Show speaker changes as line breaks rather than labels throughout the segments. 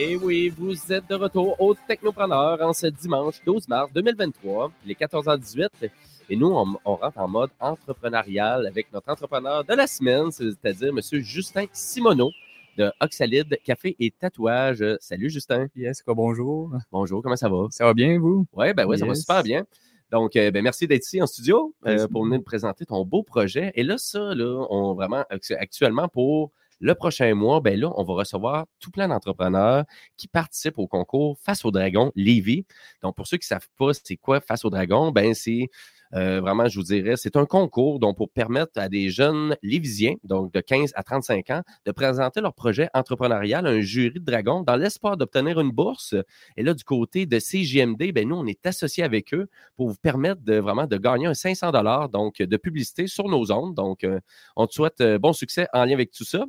Et oui, vous êtes de retour au Technopreneur en ce dimanche 12 mars 2023, les 14h18. Et nous, on, on rentre en mode entrepreneurial avec notre entrepreneur de la semaine, c'est-à-dire M. Justin Simoneau de Oxalide Café et Tatouage. Salut Justin.
Yes, quoi, bonjour.
Bonjour, comment ça va?
Ça va bien, vous?
Oui, ben oui, ça va super bien. Donc, euh, ben, merci d'être ici en studio euh, pour venir nous présenter ton beau projet. Et là, ça, là, on vraiment actu- actuellement pour le prochain mois, ben là, on va recevoir tout plein d'entrepreneurs qui participent au concours Face au Dragon Lévis. Donc, pour ceux qui ne savent pas c'est quoi Face au Dragon, ben c'est euh, vraiment, je vous dirais, c'est un concours donc pour permettre à des jeunes lévisiens, donc de 15 à 35 ans, de présenter leur projet entrepreneurial à un jury de dragons dans l'espoir d'obtenir une bourse. Et là, du côté de CJMD, ben nous, on est associés avec eux pour vous permettre de vraiment de gagner un 500 dollars donc de publicité sur nos ondes. Donc, euh, on te souhaite euh, bon succès en lien avec tout ça.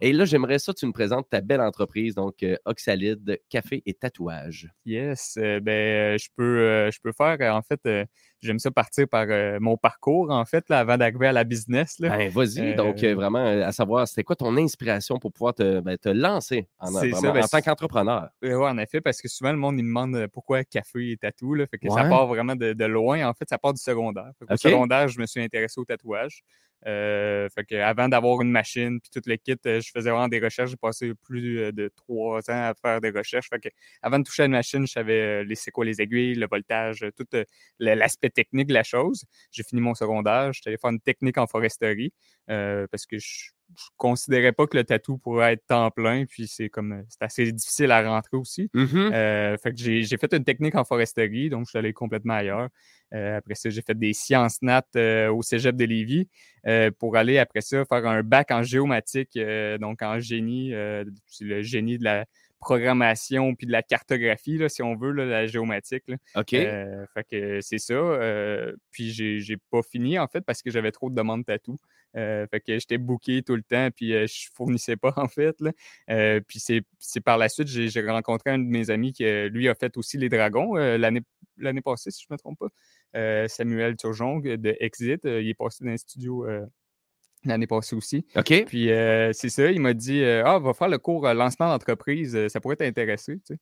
Et là, j'aimerais ça, tu me présentes ta belle entreprise, donc Oxalide Café et Tatouage.
Yes, ben, je peux, je peux faire, en fait, j'aime ça partir par euh, mon parcours, en fait, là, avant d'arriver à la business.
Ben, vas-y.
Euh,
Donc, euh, vraiment, euh, à savoir, c'était quoi ton inspiration pour pouvoir te, ben, te lancer en, vraiment,
ça, ben,
en tant qu'entrepreneur?
Ouais, en effet, parce que souvent, le monde, il me demande pourquoi café et tatou. Là, fait que ça part vraiment de, de loin. En fait, ça part du secondaire. Fait
OK.
secondaire, je me suis intéressé au tatouage. Euh, fait que avant d'avoir une machine puis tout le kit, euh, je faisais vraiment des recherches. J'ai passé plus de trois ans à faire des recherches. Fait que avant de toucher à une machine, je savais euh, les c'est quoi les aiguilles, le voltage, euh, tout l'aspect technique de la chose. J'ai fini mon secondaire. J'étais allé faire une technique en foresterie euh, parce que je je considérais pas que le tatou pourrait être temps plein, puis c'est comme euh, c'est assez difficile à rentrer aussi.
Mhm.
Euh, fait que j'ai j'ai fait une technique en foresterie, donc je suis allé complètement ailleurs. Euh, après ça, j'ai fait des sciences nat euh, au cégep de Lévis pour aller après ça faire un bac en géomatique, donc en génie. c'est le génie de la programmation puis de la cartographie, là, si on veut, là, la géomatique. là.
OK.
Euh, fait que c'est ça. euh, puis j'ai j'ai pas fini en fait parce que j'avais trop de demandes tatou. Euh, fait que j'étais booké tout le temps, puis euh, je fournissais pas en fait. Là. Puis c'est c'est par la suite, j'ai j'ai rencontré un de mes amis qui, lui, a fait aussi les dragons l'année l'année passée, si je ne me trompe pas. Samuel Turgeon de Exit. il est passé dans les studios l'année passée aussi.
OK.
Puis euh, c'est ça, il m'a dit euh, Ah, va faire le cours euh, lancement d'entreprise, euh, ça pourrait t'intéresser. Tu sais.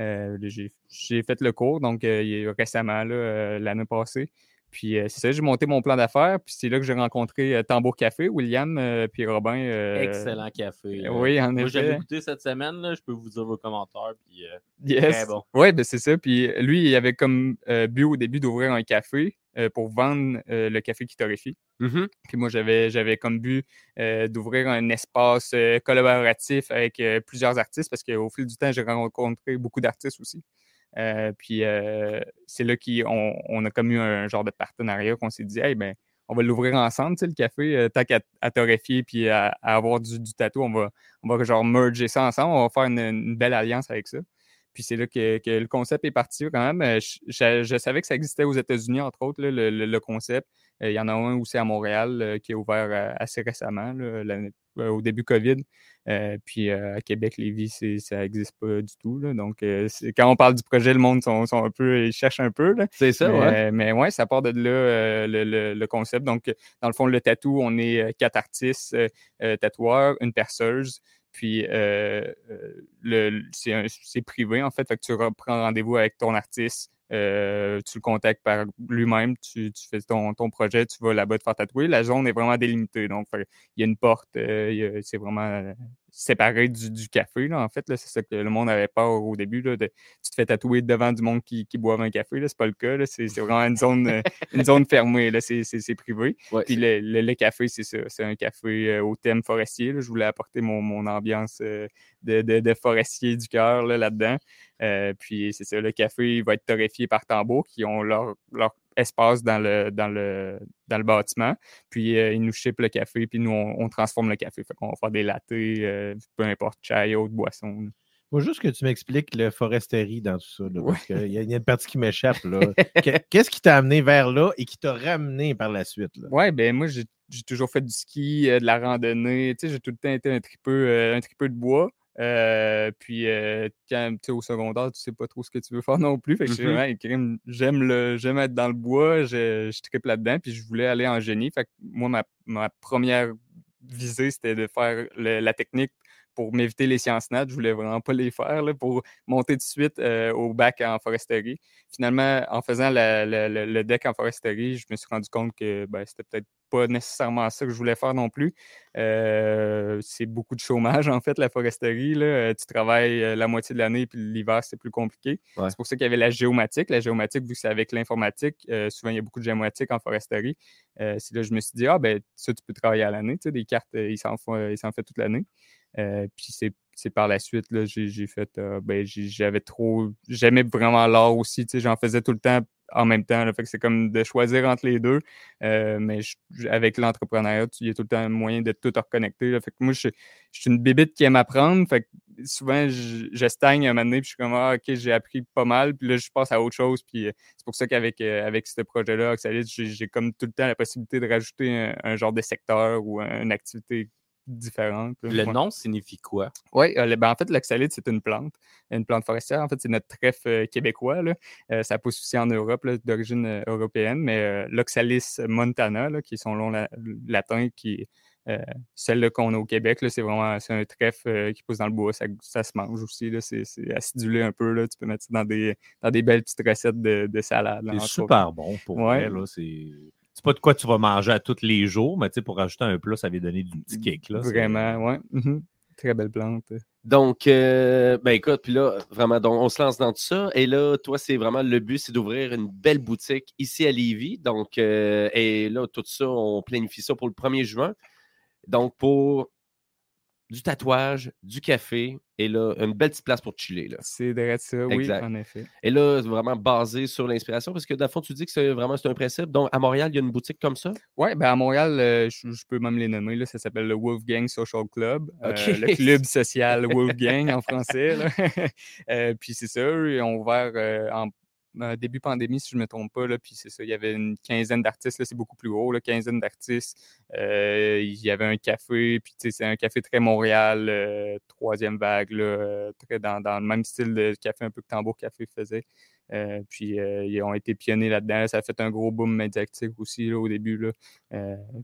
Euh, là, j'ai j'ai fait le cours, donc récemment, là, l'année passée. Puis c'est ça, j'ai monté mon plan d'affaires, puis c'est là que j'ai rencontré Tambour Café, William, puis Robin.
Excellent café.
oui, en
Moi, j'avais goûté cette semaine, là, je peux vous dire vos commentaires. Puis,
Yes.
Très bon.
Oui, ben c'est ça. Puis lui, il avait comme but au début d'ouvrir un café euh, pour vendre euh, le café qui torréfie.
Mhm.
Puis moi, j'avais, j'avais comme but euh, d'ouvrir un espace collaboratif avec plusieurs artistes parce qu'au fil du temps, j'ai rencontré beaucoup d'artistes aussi. Puis c'est là qu'on on a comme eu un genre de partenariat qu'on s'est dit, hey, ben, on va l'ouvrir ensemble, tu sais, le café, tant qu'à à torréfier puis à, à avoir du, du tatou, on va, on va genre merger ça ensemble, on va faire une, une belle alliance avec ça. Puis c'est là que, que le concept est parti quand même. Euh, Je, je- je savais que ça existait aux États-Unis, entre autres, là, le, le- le concept. Euh, Il y en a un aussi à Montréal euh, qui est ouvert assez récemment, là, au début COVID. Euh, puis euh, à Québec, Lévis, ça n'existe pas du tout. là. Donc, euh, quand on parle du projet, le monde sont, sont un peu, ils cherchent un peu.
C'est ça, ouais.
Mais, ouais, ça part de là, le, le- le concept. Donc, dans le fond, le tatou, on est quatre artistes, tatoueurs, une perceuse, Puis c'est privé, en fait. tu prends rendez-vous avec ton artiste. Euh, tu le contactes par lui-même, tu, fais ton, projet, tu vas là-bas te faire tatouer. La zone est vraiment délimitée. Donc, il y a une porte, euh, c'est vraiment euh, séparé du, café. Là, en fait, c'est ça que le monde avait peur au début. Là, tu te fais tatouer devant du monde qui, qui boit un café. C'est pas le cas. C'est vraiment une zone, une zone fermée. C'est privé. Puis le, café, c'est ça. C'est un café au thème forestier. Je voulais apporter mon, mon ambiance de, de, forestier du cœur là-dedans. Euh, puis c'est ça, le café va être torréfié par tambour qui ont leur, espace dans le, dans le, dans le bâtiment. Puis euh, ils nous chipent le café, puis nous, on, transforme le café. Fait qu'on va faire des lattés, euh, peu importe, chai, autre boisson.
Faut juste que tu m'expliques le foresterie dans tout ça. parce qu'il y, a une partie qui m'échappe. Qu'est-ce qui t'a amené vers là et qui t'a ramené par la suite?
Oui, ben moi, j'ai toujours fait du ski, de la randonnée. Tu sais, j'ai tout le temps été un tripeux, un tripeux de bois. Euh, puis, euh, quand tu es au secondaire, tu sais pas trop ce que tu veux faire non plus. Fait que mmh j'aime être dans le bois, je, je tripe là-dedans, puis je voulais aller en génie. Fait que moi, ma, première visée, c'était de faire la technique pour m'éviter les sciences nat. Je voulais vraiment pas les faire pour monter de suite euh, au bac en foresterie. Finalement, en faisant le deck en foresterie, je me suis rendu compte que ben, c'était peut-être pas nécessairement ça que je voulais faire non plus. Euh, c'est beaucoup de chômage, en fait, la foresterie. Là. Euh, tu travailles la moitié de l'année, puis l'hiver, c'est plus compliqué. C'est pour ça qu'il y avait la géomatique. La géomatique, vu que c'est avec l'informatique, souvent, il y a beaucoup de géomatique en foresterie. c'est là que je me suis dit, ah, ben, ça, tu peux travailler à l'année. Tu sais, des cartes, ils s'en font, ils s'en font toute l'année. Euh, puis c'est par la suite, là, j'ai fait, euh, ben, j'avais trop, j'aimais vraiment l'art aussi, tu sais, j'en faisais tout le temps en même temps. Fait que c'est comme de choisir entre les deux. Euh, mais avec l'entrepreneuriat, il y a tout le temps un moyen de tout reconnecter. Fait que moi, je, suis une bébite qui aime apprendre. Fait que souvent, je, stagne un moment donné, puis je suis comme, ah, OK, j'ai appris pas mal, puis là, je passe à autre chose. Puis c'est pour ça qu'avec avec ce projet-là, Oxalis, j'ai comme tout le temps la possibilité de rajouter un genre de secteur ou une activité différentes.
Le nom signifie quoi?
Oui, euh, ben, en fait, l'oxalide, c'est une plante, une plante forestière. En fait, c'est notre trèfle euh, québécois. Euh, ça pousse aussi en Europe, d'origine européenne, mais l'oxalis montana, qui est son nom latin, qui celle qu'on a au Québec, c'est vraiment un trèfle qui pousse dans le bois. Ça, se mange aussi. C'est acidulé un peu. Là. Tu peux mettre ça dans des, dans des belles petites recettes de, salade.
C'est super bon pour ouais. C'est c'est pas de quoi tu vas manger à tous les jours, mais pour rajouter un plat, ça va donner du petit kick. Là,
Vraiment, oui. Mhm. Très belle plante.
Donc, euh, ben écoute, puis là, vraiment, donc, on se lance dans tout ça. Et là, toi, c'est vraiment le but, c'est d'ouvrir une belle boutique ici à Lévis. Donc, euh, et là, tout ça, on planifie ça pour le 1er juin. Donc, pour du tatouage, du café, et là, une belle petite place pour chiller.
C'est de ça, oui, en effet.
Et là, vraiment basé sur l'inspiration, parce que dans le fond, tu dis que c'est vraiment un principe. Donc, à Montréal, il y a une boutique comme ça?
Oui, ben à Montréal, euh, je, peux même les nommer. Là, ça s'appelle le Wolfgang Social Club. Euh, le club social Wolfgang en français. Euh, puis c'est ça, ils ont ouvert en début pandémie, si je ne me trompe pas. Là, puis c'est ça, il y avait une quinzaine d'artistes, c'est beaucoup plus gros, là, quinzaine d'artistes. Euh, il y avait un café, puis c'est un café très Montréal, euh, troisième vague, là, très dans, le même style de café un peu que Tambour Café faisait. puis ils ont été pionniers là-dedans. Ça a fait un gros boom médiatique aussi là, au début. Là.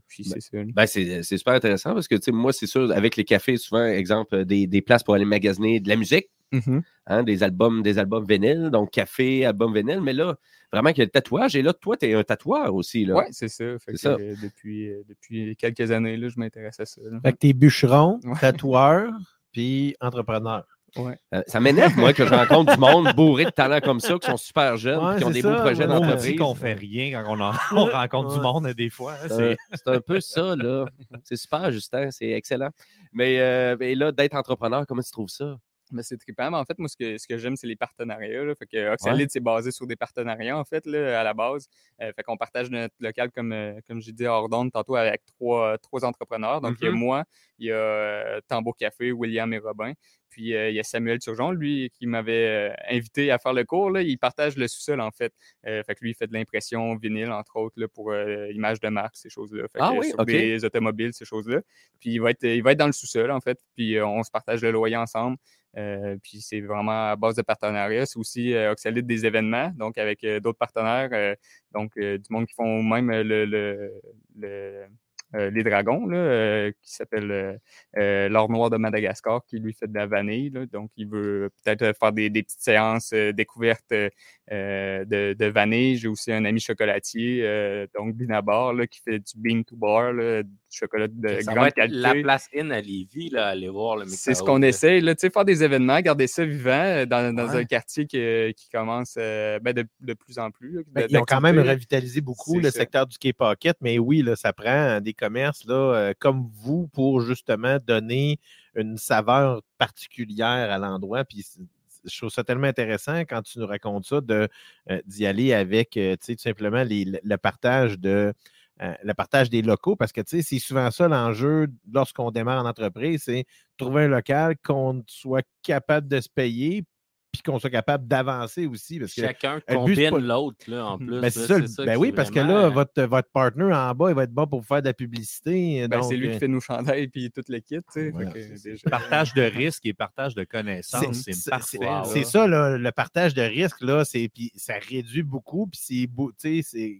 puis
ben,
c'est ça.
Ben c'est super intéressant parce que moi, c'est sûr, avec les cafés, souvent, exemple, des, des places pour aller magasiner de la musique. Mmh hein, des albums, des albums vinyles, donc café, album vinyle, mais là, vraiment qu'il y a le tatouage. Et là, toi, tu es un tatoueur aussi.
Oui, c'est ça. depuis, euh, depuis quelques années, là, je m'intéresse à ça.
Fait que tu es bûcheron, tatoueur, puis entrepreneur.
Ouais.
Euh, ça m'énerve, moi, que je rencontre du monde bourré de talents comme ça, qui sont super jeunes, qui ont des beaux projets d'entreprise.
qu'on fait rien quand on, rencontre du monde des fois.
Hein, c'est un peu ça, là. C'est super, Justin, c'est excellent. Mais, euh, mais là, d'être entrepreneur, comment tu trouves ça?
Mais c'est trippant. Mais en fait, moi, ce que, ce que j'aime, c'est les partenariats. Là. Fait que Oxalide, c'est basé sur des partenariats, en fait, là, à la base. Euh, fait qu'on partage notre local, comme, euh, comme j'ai dit, hors tantôt, avec trois, trois entrepreneurs. Donc, il y a mmh moi, il y a euh, Tambour Café, William et Robin. Puis, il y a Samuel Turgeon, lui, qui m'avait invité à faire le cours. Là. Il partage le sous-sol, en fait. fait que lui, il fait de l'impression vinyle, entre autres, là, pour images de marque, ces choses-là.
Ah, oui?
sur des automobiles, ces choses-là. Puis, il va, être, il va être dans le sous-sol, en fait. Puis, on se partage le loyer ensemble. Euh, puis c'est vraiment à base de partenariat. C'est aussi euh, Oxalide des événements, donc avec euh, d'autres partenaires, donc du monde qui font même le, les dragons, là, qui s'appelle l'or noir de Madagascar, qui lui fait de la vanille. donc, il veut peut-être faire des, petites séances découvertes de, vanille. J'ai aussi un ami chocolatier, donc Binabar, là, qui fait du bean to bar, du chocolat de
ça
grande
va être
qualité.
La place in à Lévis, là, aller voir le
C'est ce qu'on
là.
essaye, là, tu sais, faire des événements, garder ça vivant euh, dans, dans
Ouais.
un quartier qui, euh, qui commence euh, ben, de, de plus en plus. là,
Ben, ils ont quand même
là.
revitalisé beaucoup le
ça.
secteur du K-Pocket, mais oui, là, ça prend des commerces là, euh, comme vous pour justement donner une saveur particulière à l'endroit. Puis je trouve ça tellement intéressant quand tu nous racontes ça euh, d'y aller avec euh, tout simplement le, partage de. le partage des locaux, parce que c'est souvent ça l'enjeu lorsqu'on démarre en entreprise, c'est trouver un local qu'on soit capable de se payer, puis qu'on soit capable d'avancer aussi. Parce que
Chacun
le
combine
pas-
l'autre, là, en plus.
ben, ça, le-
ça
ben oui, parce que là, votre, votre partner en bas, il va être bon pour faire de la publicité.
Ben,
donc,
c'est lui
euh,
qui fait nos chandails puis tout le kit.
Voilà,
déjà-
Partage de risques et partage de connaissances, c'est
c'est-
parfait.
c'est-
là.
c'est ça, là, le partage de risques, là, c'est, puis ça réduit beaucoup, puis c'est,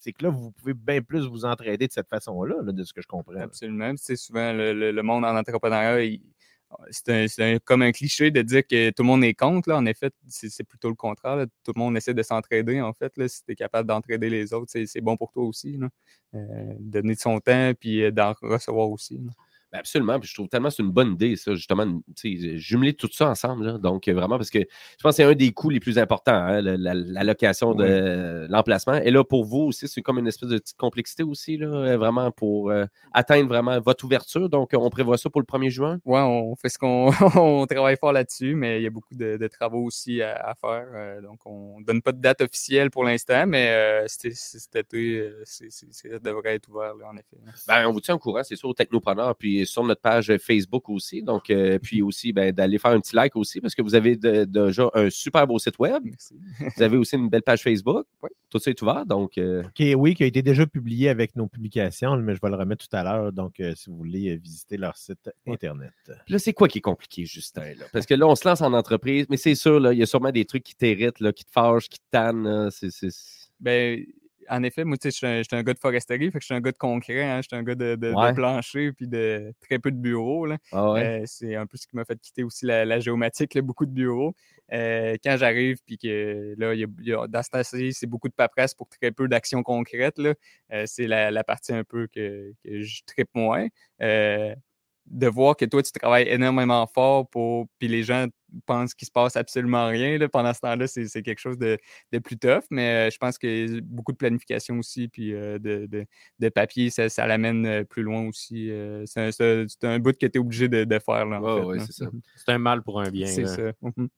C'est que là, vous pouvez bien plus vous entraider de cette façon-là, là, de ce que je comprends.
Absolument. Sais, souvent, le, monde en entrepreneuriat, c'est c'est comme un cliché de dire que tout le monde est contre. Là. En effet, c'est c'est plutôt le contraire. Tout le monde essaie de s'entraider, en fait. Là. Si tu es capable d'entraider les autres, c'est c'est bon pour toi aussi. Là. Euh, donner de son temps puis euh, d'en recevoir aussi.
Ben, absolument. Puis je trouve tellement que c'est une bonne idée, ça, justement, jumeler tout ça ensemble. là. Donc, euh, vraiment, parce que je pense que c'est un des coûts les plus importants, hein, la, la- de
Oui.
l'emplacement. Et là, pour vous aussi, c'est comme une espèce de petite complexité aussi, là, euh, vraiment, pour euh, atteindre vraiment votre ouverture. Donc, on prévoit ça pour le 1er juin?
Ouais, on fait ce qu'on on travaille fort là-dessus, mais il y a beaucoup de, de travaux aussi à, à faire. euh, donc, on ne donne pas de date officielle pour l'instant, mais euh, c'est- c'est- cet été, ça devrait être ouvert, là, en effet.
Ben, on vous tient au courant, c'est sûr, au Technopreneur, puis sur notre page Facebook aussi. Donc, euh, puis aussi, ben, d'aller faire un petit like aussi, parce que vous avez de- déjà un super beau site web.
Merci.
Vous avez aussi une belle page Facebook.
Oui.
Tout ça est ouvert. Donc, euh,
oui, qui a été déjà publié avec nos publications, mais je vais le remettre tout à l'heure. Donc, euh, si vous voulez visiter leur site Internet.
Puis là, c'est quoi qui est compliqué, Justin? là? Parce que là, on se lance en entreprise, mais c'est sûr, là, il y a sûrement des trucs qui t'irritent, là, qui te fâchent, qui te tannent. là. C'est, c'est-
Ben, en effet, moi, tu sais, je suis un- gars de foresterie, fait que je suis un gars de concret, hein, je suis un gars de, de, de
Ouais.
plancher, puis de très peu de bureaux.
Ah ouais?
Euh, c'est un peu ce qui m'a fait quitter aussi la, la géomatique, là, beaucoup de bureaux. Euh, quand j'arrive, puis que là, il y a, il y a- dans ce temps-ci, c'est beaucoup de paperasse pour très peu d'actions concrètes. Euh, c'est la, la partie un peu que, que je tripe moins. De voir que toi, tu travailles énormément fort pour. Puis les gens pensent qu'il se passe absolument rien. là, pendant ce temps-là, c'est c'est quelque chose de, de plus tough. Mais euh, je pense que beaucoup de planification aussi, puis euh, de, de- de papier, ça, ça l'amène euh, plus loin aussi. euh, c'est un, un- bout que tu es obligé de, de faire. Là,
ouais,
là.
c'est ça.
C'est un mal pour un bien.
C'est ça. Mhm.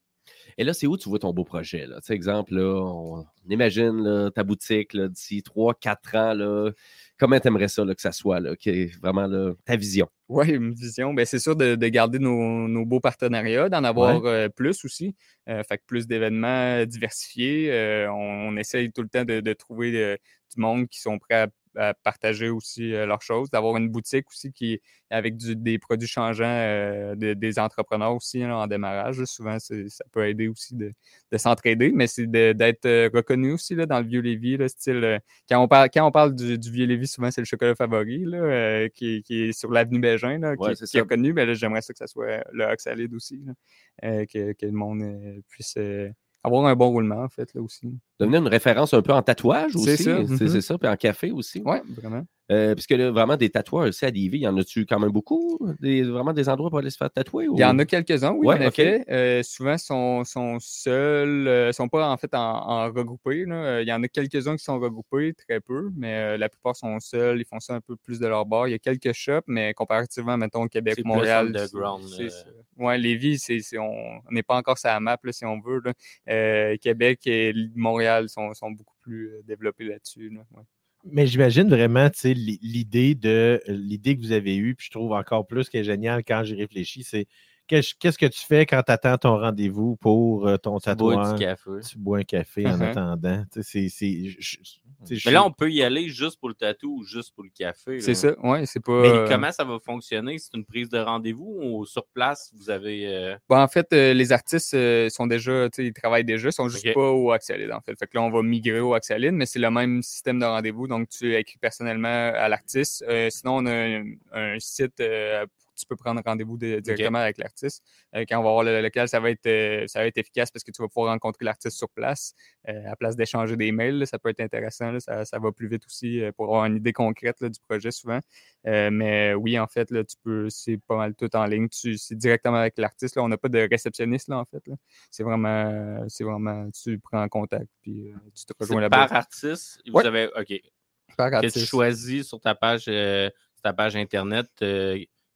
Et là, c'est où tu vois ton beau projet? Là? Tu sais, exemple, là, on, imagine là, ta boutique d'ici 3-4 ans. Là, comment tu aimerais ça là, que ça soit? Là, qui est vraiment là, ta vision?
Oui, une vision. Ben, c'est sûr de, de garder nos, nos beaux partenariats, d'en avoir euh, plus aussi. Euh, fait que plus d'événements diversifiés. Euh, on, on essaye tout le temps de, de trouver du monde qui sont prêts à partager aussi euh, leurs choses, d'avoir une boutique aussi qui avec du- des produits changeants euh, de- des entrepreneurs aussi là, en démarrage. là. Souvent, ça peut aider aussi de, de s'entraider, mais c'est d'être euh, reconnu aussi là, dans le Vieux-Lévis, là, style quand on parle, quand on parle du, du Vieux-Lévis, souvent c'est le chocolat favori là, euh, qui, est- qui est sur l'avenue Bégin, là, qui, est- qui est reconnu. Mais là, j'aimerais ça que ça soit le Oxalide aussi, euh, que, que le monde puisse avoir un bon roulement, en fait, là aussi.
Devenir une référence un peu en tatouage aussi.
C'est ça,
C'est
mhm.
c'est ça, puis en café aussi.
Oui, vraiment.
Euh, puisque là, vraiment, des tatoueurs aussi à Lévis, y en a-tu quand même beaucoup? Des, vraiment des endroits pour aller se faire tatouer?
Il y en a quelques-uns, oui,
Ouais,
en
ok.
effet. Euh, souvent, sont, sont seuls, euh, sont pas en fait en, en regroupés. là. Euh, Il y en a quelques-uns qui sont regroupés, très peu, mais euh, la plupart sont seuls. Ils font ça un peu plus de leur bord. Il y a quelques shops, mais comparativement, mettons, Québec,
C'est plus
Montréal. c'est-
euh.
Ouais, Lévis, c'est, c'est- on n'est pas encore sur la map, là, si on veut. là. Euh, Québec et L- Sont, beaucoup plus euh, développés là-dessus.
Mais j'imagine vraiment, tu sais, li- l'idée de l'idée que vous avez eue, puis je trouve encore plus qui est génial quand j'y réfléchis, c'est qu'est-ce que tu fais quand tu attends ton rendez-vous pour euh, ton
Tu bois
tatouage?
du café.
Tu bois un café en attendant. C'est-
Mais là, on peut y aller juste pour le tatou ou juste pour le café.
C'est ça, ouais, c'est pas.
Mais
euh,
comment ça va fonctionner? C'est une prise de rendez-vous ou sur place, vous avez. euh,
Bon, en fait, euh, les artistes euh, sont déjà, tu sais, ils travaillent déjà, ils sont juste pas au Axalid, en fait. Fait que là, on va migrer au Axalid, mais c'est le même système de rendez-vous. Donc, tu écris personnellement à l'artiste. Euh, sinon, on a un, un site euh, tu peux prendre rendez-vous de- directement avec l'artiste. Euh, quand on va voir le local, ça va être, euh, ça va être efficace parce que tu vas pouvoir rencontrer l'artiste sur place euh, à place d'échanger des mails. là. ça peut être intéressant. là. Ça, ça va plus vite aussi euh, pour avoir une idée concrète là, du projet souvent. Mais oui, en fait, tu peux, c'est pas mal tout en ligne. Tu, c'est directement avec l'artiste. On n'a pas de réceptionniste, là, en fait. là. C'est vraiment, c'est vraiment, tu prends contact, puis tu te rejoins là-bas.
par artiste? Vous
Ouais.
avez. OK.
Par
Que tu
artiste.
choisis sur ta page, sur ta page Internet.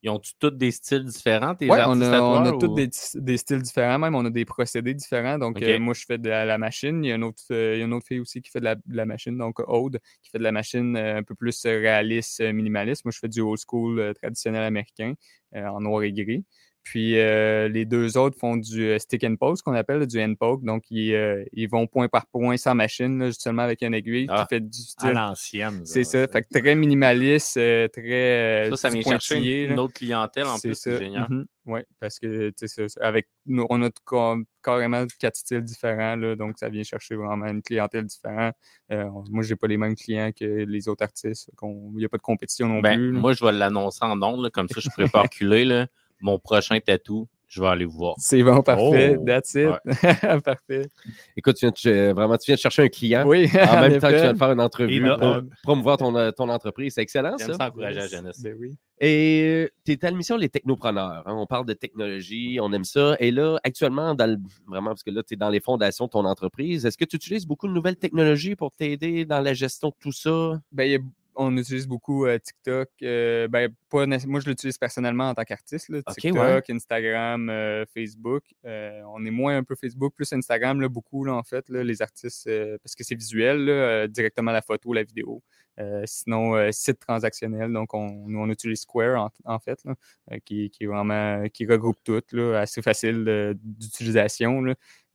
Euh, ils ont tous des styles différents,
Ouais, on a, on a tous
ou-
des, des styles différents, même on a des procédés différents. Donc, euh, moi, je fais de la, la machine. Il y, a une autre, euh, il y a une autre fille aussi qui fait de la, de la machine, donc Aude, qui fait de la machine euh, un peu plus euh, réaliste, euh, minimaliste. Moi, je fais du old school euh, traditionnel américain euh, en noir et gris. Puis euh, les deux autres font du euh, stick and poke, ce qu'on appelle là, du hand poke. Donc, ils, euh, ils vont point par point sans machine, là, seulement avec une aiguille
Ah,
qui fait du
à
style.
l'ancienne.
C'est ça. Fait que très minimaliste, euh, très.
Ça, ça vient chercher une, autre clientèle en plus, c'est
ça.
génial.
Mhm. Oui, parce que tu sais, c'est ça, avec nous, on a ca- carrément quatre styles différents, là, donc ça vient chercher vraiment une clientèle différente. Euh, moi, j'ai pas les mêmes clients que les autres artistes. Il n'y a pas de compétition non
Ben,
plus. là.
moi, je vais l'annoncer en ondes, comme ça, je pourrais pas reculer. Là. Mon prochain tatou, je vais aller vous voir.
C'est bon, parfait.
Oh!
That's it. parfait.
Écoute, tu viens, de ch- vraiment, tu viens de chercher un client
Oui,
en même temps que tu viens de faire une entrevue pour promouvoir ton, euh, ton entreprise. C'est excellent,
J'aime
ça.
ça encourager la jeunesse.
Ben oui.
Et tu es à l'émission Les Technopreneurs. hein. On parle de technologie, on aime ça. Et là, actuellement, dans le- vraiment, parce que là, tu es dans les fondations de ton entreprise, est-ce que tu utilises beaucoup de nouvelles technologies pour t'aider dans la gestion de tout ça?
Ben, il y a- on utilise beaucoup euh, TikTok. euh, ben, pas moi, je l'utilise personnellement en tant qu'artiste. là, TikTok,
ouais.
Instagram, euh, Facebook. On est moins un peu Facebook, plus Instagram, là, beaucoup, là, en fait, là, les artistes, parce que c'est visuel, là, directement la photo, la vidéo. Sinon, site transactionnel. Donc, on, nous, on utilise Square, en, en fait, là, qui, qui est vraiment, qui regroupe tout, là, assez facile d'utilisation.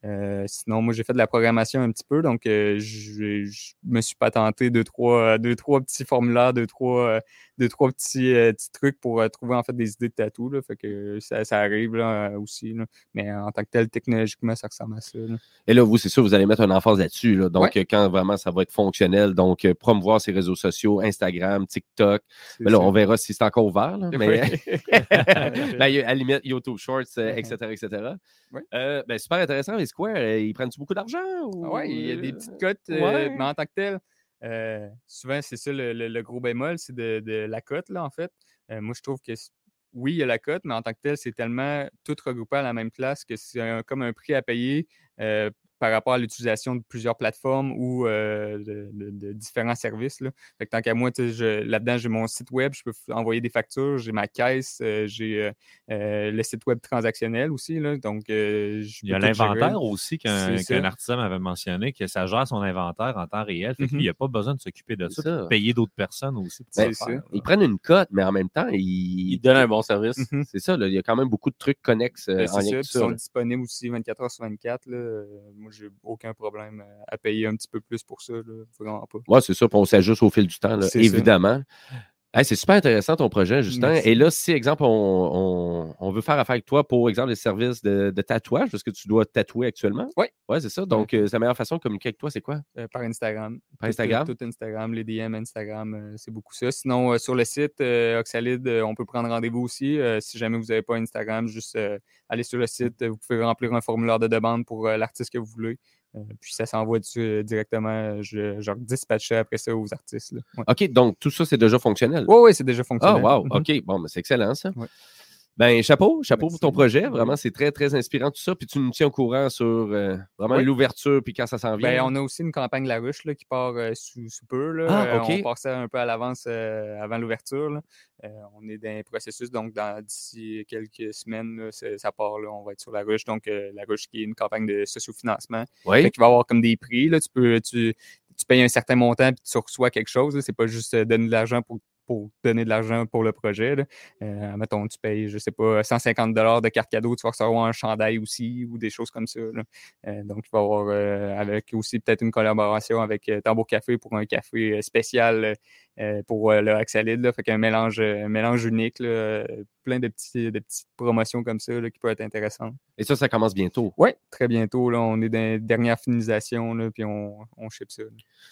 Euh, sinon, moi, j'ai fait de la programmation un petit peu, donc euh, je, je me suis patenté deux, trois, deux, trois petits formulaires, deux, trois, euh, deux, trois petits, euh, petits trucs pour trouver en fait des idées de tatou. Là, fait que ça, ça arrive là, aussi. là. Mais en tant que tel, technologiquement, ça ressemble à ça. là.
Et là, vous, c'est sûr, vous allez mettre un emphase là-dessus. là. Donc,
Ouais.
quand vraiment ça va être fonctionnel, donc promouvoir ses réseaux sociaux, Instagram, TikTok. Mais là,
ça.
on verra si c'est encore ouvert. là, mais. Ben, à la limite, YouTube Shorts, etc., etc.
Ouais.
Ben, super intéressant. Les Square, euh, ils prennent-tu beaucoup d'argent? Ou...
Ah ouais, il y a des petites cotes, euh,
ouais.
mais en tant que tel, euh, souvent, c'est ça le, le- le gros bémol, c'est de, de la cote, là, en fait. Euh, moi, je trouve que oui, il y a la cote, mais en tant que tel, c'est tellement tout regroupé à la même place que c'est comme un prix à payer euh, par rapport à l'utilisation de plusieurs plateformes ou euh, de, de- de différents services. Là. Fait que tant qu'à moi, là-dedans, j'ai mon site web, je peux envoyer des factures, j'ai ma caisse, euh, j'ai euh, le site web transactionnel aussi. Là, donc, euh, je
Il y a l'inventaire aussi qu'un artisan m'avait mentionné, que ça gère son inventaire en temps réel. Fait que
Mhm.
lui, il n'a pas besoin de s'occuper de ça,
ça.
de payer d'autres personnes aussi. pour
Ben,
faire.
Ils prennent une cote, mais en même temps, ils,
Il donne un bon service.
Mhm.
C'est ça, là, il y a quand même beaucoup de trucs connexes
Ben,
en
ça, ils sont
là.
disponibles aussi 24 heures sur 24. Là. Euh, Moi, j'ai aucun problème à payer un petit peu plus pour ça. Là. Vraiment pas.
Oui, c'est ça, on s'ajuste au fil du temps, là,
ça.
Hey, c'est super intéressant ton projet, Justin.
Merci.
Et là, si, exemple, on, on- on veut faire affaire avec toi pour, exemple, les services de, de tatouage, parce que tu dois tatouer actuellement?
Oui.
Oui, c'est ça. Donc, euh, c'est la meilleure façon de communiquer avec toi, c'est quoi?
Euh, par Instagram.
Par
Tout-
Instagram?
Tout, Instagram, les DM Instagram, euh, c'est beaucoup ça. Sinon, euh, sur le site euh, Oxalide, euh, on peut prendre rendez-vous aussi. Euh, si jamais vous n'avez pas Instagram, juste euh, aller sur le site. euh, Vous pouvez remplir un formulaire de demande pour euh, l'artiste que vous voulez. Euh, puis ça s'envoie du- directement, je, je dispatcherai après ça aux artistes. là. Ouais.
OK, donc tout ça, c'est déjà fonctionnel?
Oui, oui, c'est déjà
Ah,
fonctionnel.
wow,
Mhm.
OK. Bon, ben, c'est excellent, ça.
Ouais.
Ben, chapeau, chapeau
Merci.
pour ton projet. Vraiment, c'est très, très inspirant tout ça. Puis tu nous tiens au courant sur euh, vraiment
Oui.
l'ouverture, puis quand ça s'en vient.
Ben, on a aussi une campagne La Ruche là, qui part euh, sous, sous peu. Là.
Ah,
Euh, on part ça un peu à l'avance euh, avant l'ouverture. on est dans un processus, donc dans- d'ici quelques semaines, là, ça part. Là, on va être sur La Ruche. Donc, La Ruche qui est une campagne de sociofinancement.
Oui.
Fait qu'il va avoir comme des prix. Là. Tu, peux, tu, tu payes un certain montant puis tu reçois quelque chose. C'est pas juste donner de l'argent pour, pour donner de l'argent pour le projet. Euh, mettons, tu payes, je sais pas, 150 de carte cadeau, tu vas recevoir un chandail aussi ou des choses comme ça. Euh, donc, il va y avoir euh, avec aussi peut-être une collaboration avec Tambour Café pour un café spécial euh, pour euh, le Axalide. Là. Fait qu'un mélange, euh, un mélange unique, là, euh, plein de, petits, de petites promotions comme ça là, qui peuvent être intéressantes.
Et ça, ça commence bientôt.
Oui, très bientôt. Là, on est dans les dernières finalisations, là, puis on, on ship ça.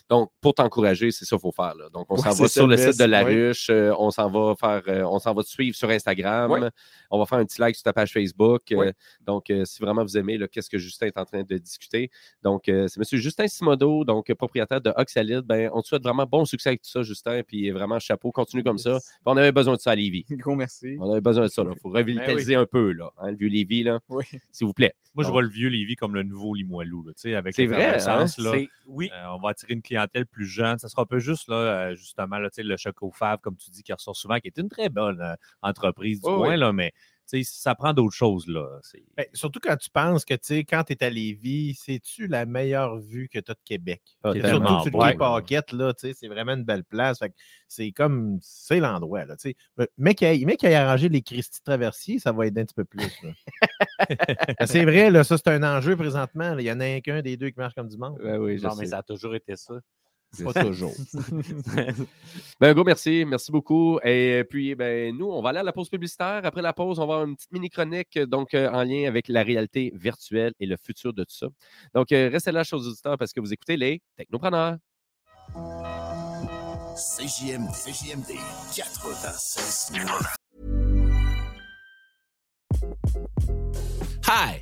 Donc, pour t'encourager, c'est ça qu'il faut faire. là. Donc, on s'en va sur le site de La
ouais.
Ruche. euh, on s'en va faire, euh, on s'en va te suivre sur Instagram.
Ouais.
On va faire un petit like sur ta page Facebook. euh, donc, euh, si vraiment vous aimez, qu'est-ce que Justin est en train de discuter. Donc, euh, c'est M. Justin Simodo, donc euh, propriétaire de Oxalide. Ben, on te souhaite vraiment bon succès avec tout ça, Justin. Puis vraiment, chapeau, continue comme ça. Puis on avait besoin de ça à Lévis.
Gros merci.
On avait besoin de ça. Il faut revitaliser un peu, là, hein, le vieux Lévis, là,
Oui.
s'il vous plaît.
Moi, je vois le vieux Lévis comme le nouveau Limoilou. là, tu sais, avec
C'est vrai, hein?
l'effervescence, là.
C'est- Oui,
Euh, on va attirer une clientèle plus jeune. Ça sera pas juste là, euh, justement là, tu sais, le choc au Fab, comme tu dis, qui ressort souvent, qui est une très bonne euh, entreprise du
Oui,
coin,
oui.
là, mais ça prend d'autres choses. Là.
Ben, surtout quand tu penses que, tu sais, quand tu es à Lévis, c'est-tu la meilleure vue que tu as de Québec?
Ah,
surtout sur le Paquette, là, tu sais, c'est vraiment une belle place. Fait que c'est comme, c'est l'endroit, là, tu sais. Mais- qu'il ait, arrangé les Christie traversiers, ça va aider un petit peu plus, là. Ben, c'est vrai, là, ça, c'est un enjeu présentement. Il y en a qu'un des deux qui marche comme du monde.
ben oui, je
non, mais ça a toujours été ça.
Pas toujours.
Ben, gros merci. Merci beaucoup. Et puis, ben, nous, on va aller à la pause publicitaire. Après la pause, on va avoir une petite mini-chronique donc, euh, en lien avec la réalité virtuelle et le futur de tout ça. Donc, euh, restez là, chers auditeurs, parce que vous écoutez les Technopreneurs.
CJM, CJMD 96.
Hi,